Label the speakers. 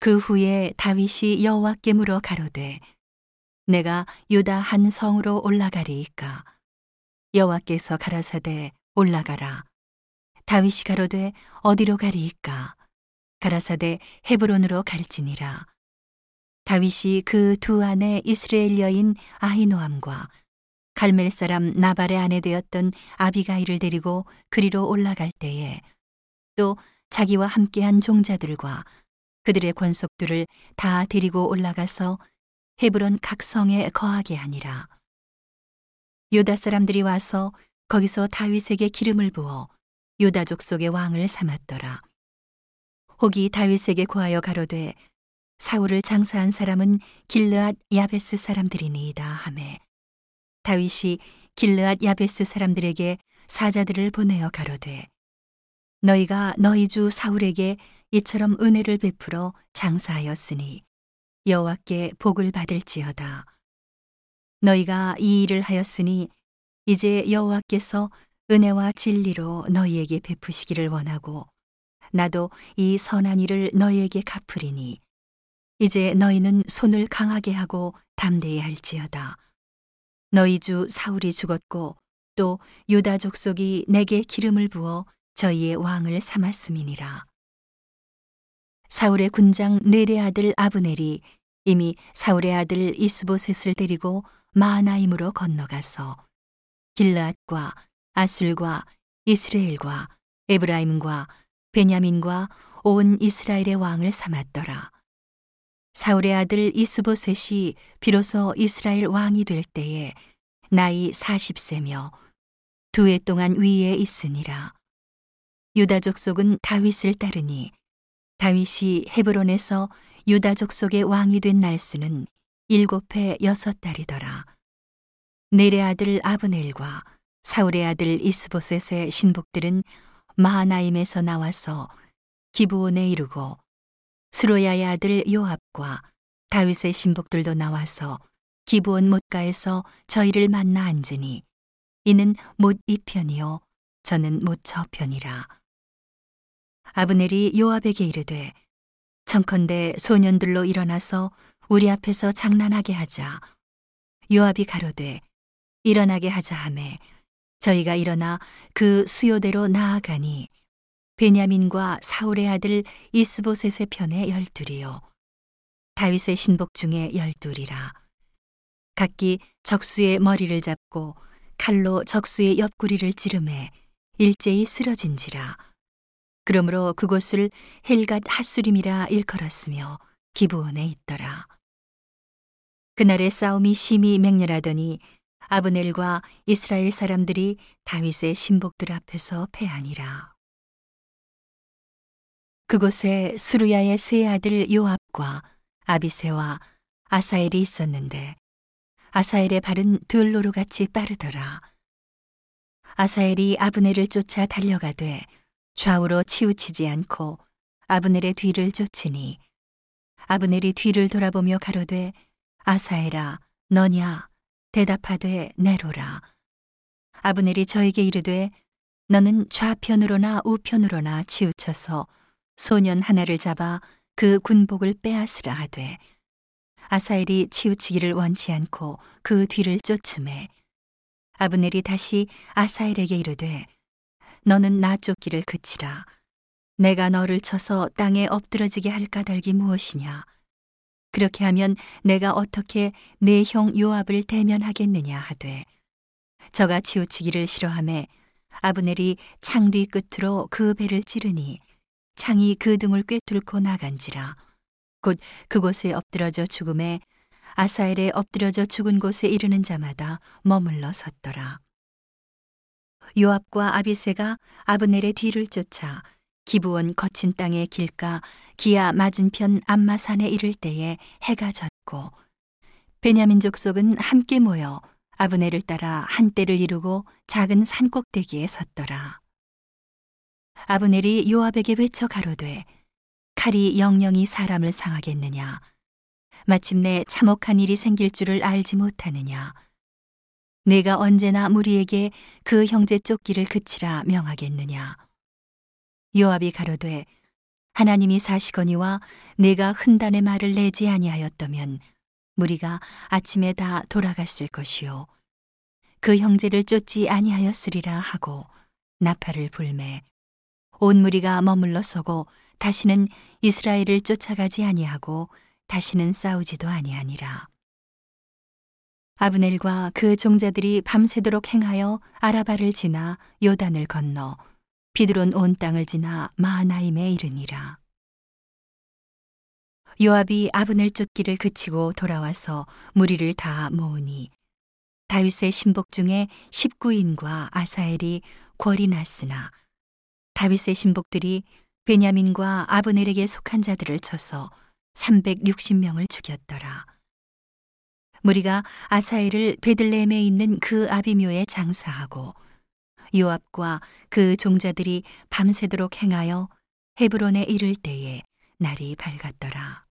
Speaker 1: 그 후에 다윗이 여호와께 물어 가로되 내가 유다 한 성으로 올라가리이까? 여호와께서 가라사대 올라가라. 다윗이 가로되 어디로 가리이까? 가라사대 헤브론으로 갈지니라. 다윗이 그 두 아내 이스라엘 여인 아히노함과 갈멜 사람 나발의 아내 되었던 아비가일을 데리고 그리로 올라갈 때에 또 자기와 함께한 종자들과 그들의 권속들을 다 데리고 올라가서 헤브론 각 성에 거하게 하니라. 유다 사람들이 와서 거기서 다윗에게 기름을 부어 유다 족속의 왕을 삼았더라. 혹이 다윗에게 고하여 가로되 사울을 장사한 사람은 길르앗 야베스 사람들이니이다 하매 다윗이 길르앗 야베스 사람들에게 사자들을 보내어 가로되 너희가 너희 주 사울에게 이처럼 은혜를 베풀어 장사하였으니 여호와께 복을 받을지어다. 너희가 이 일을 하였으니 이제 여호와께서 은혜와 진리로 너희에게 베푸시기를 원하고 나도 이 선한 일을 너희에게 갚으리니 이제 너희는 손을 강하게 하고 담대히 할지어다. 너희 주 사울이 죽었고 또 유다 족속이 내게 기름을 부어 저희의 왕을 삼았음이니라. 사울의 군장 네레 아들 아브넬이 이미 사울의 아들 이스보셋을 데리고 마하나임으로 건너가서 길라앗과 아술과 이스라엘과 에브라임과 베냐민과 온 이스라엘의 왕을 삼았더라. 사울의 아들 이스보셋이 비로소 이스라엘 왕이 될 때에 나이 40세며 두 해 동안 위에 있으니라. 유다 족 속은 다윗을 따르니 다윗이 헤브론에서 유다 족 속의 왕이 된 날수는 일곱 해 여섯 달이더라. 네레 아들 아브넬과 사울의 아들 이스보셋의 신복들은 마하나임에서 나와서 기브온에 이르고 스로야의 아들 요압과 다윗의 신복들도 나와서 기브온 못가에서 저희를 만나 앉으니 이는 못 이편이요 저는 못 저편이라. 아브넬이 요압에게 이르되 청컨대 소년들로 일어나서 우리 앞에서 장난하게 하자. 요압이 가로되 일어나게 하자 하매 저희가 일어나 그 수요대로 나아가니 베냐민과 사울의 아들 이스보셋의 편에 열둘이요. 다윗의 신복 중에 열둘이라. 각기 적수의 머리를 잡고 칼로 적수의 옆구리를 찌르매 일제히 쓰러진지라 그러므로 그곳을 헬갓 핫수림이라 일컬었으며 기부원에 있더라. 그날의 싸움이 심히 맹렬하더니 아브넬과 이스라엘 사람들이 다윗의 신복들 앞에서 패하니라. 그곳에 수루야의 세 아들 요압과 아비세와 아사엘이 있었는데 아사엘의 발은 들로로 같이 빠르더라. 아사엘이 아브넬을 쫓아 달려가되 좌우로 치우치지 않고 아브넬의 뒤를 쫓으니 아브넬이 뒤를 돌아보며 가로되 아사에라 너냐? 대답하되 내로라. 아브넬이 저에게 이르되 너는 좌편으로나 우편으로나 치우쳐서 소년 하나를 잡아 그 군복을 빼앗으라 하되 아사엘이 치우치기를 원치 않고 그 뒤를 쫓음에 아브넬이 다시 아사엘에게 이르되 너는 나 쫓기를 그치라. 내가 너를 쳐서 땅에 엎드러지게 할 까닭이 무엇이냐? 그렇게 하면 내가 어떻게 내 형 요압을 대면하겠느냐 하되 저가 치우치기를 싫어함에 아브넬이 창 뒤 끝으로 그 배를 찌르니 창이 그 등을 꿰뚫고 나간지라 곧 그곳에 엎드러져 죽음에 아사엘에 엎드려져 죽은 곳에 이르는 자마다 머물러 섰더라. 요압과 아비세가 아브넬의 뒤를 쫓아 기부원 거친 땅의 길가 기아 맞은편 암마산에 이를 때에 해가 졌고 베냐민 족속은 함께 모여 아브넬을 따라 한때를 이루고 작은 산 꼭대기에 섰더라. 아브넬이 요압에게 외쳐 가로되 칼이 영영이 사람을 상하겠느냐 마침내 참혹한 일이 생길 줄을 알지 못하느냐 내가 언제나 무리에게 그 형제 쫓기를 그치라 명하겠느냐. 요압이 가로되 하나님이 사시거니와 내가 흔단의 말을 내지 아니하였다면 무리가 아침에 다 돌아갔을 것이요 그 형제를 쫓지 아니하였으리라 하고 나팔을 불매 온 무리가 머물러 서고 다시는 이스라엘을 쫓아가지 아니하고 다시는 싸우지도 아니하니라 아브넬과 그 종자들이 밤새도록 행하여 아라바를 지나 요단을 건너 비드론 온 땅을 지나 마하나임에 이르니라. 요압이 아브넬 쫓기를 그치고 돌아와서 무리를 다 모으니 다윗의 신복 중에 19인과 아사엘이 궐이 났으나 다윗의 신복들이 베냐민과 아브넬에게 속한 자들을 쳐서 360명을 죽였더라. 무리가 아사엘을 베들레헴에 있는 그 아비묘에 장사하고 요압과 그 종자들이 밤새도록 행하여 헤브론에 이를 때에 날이 밝았더라.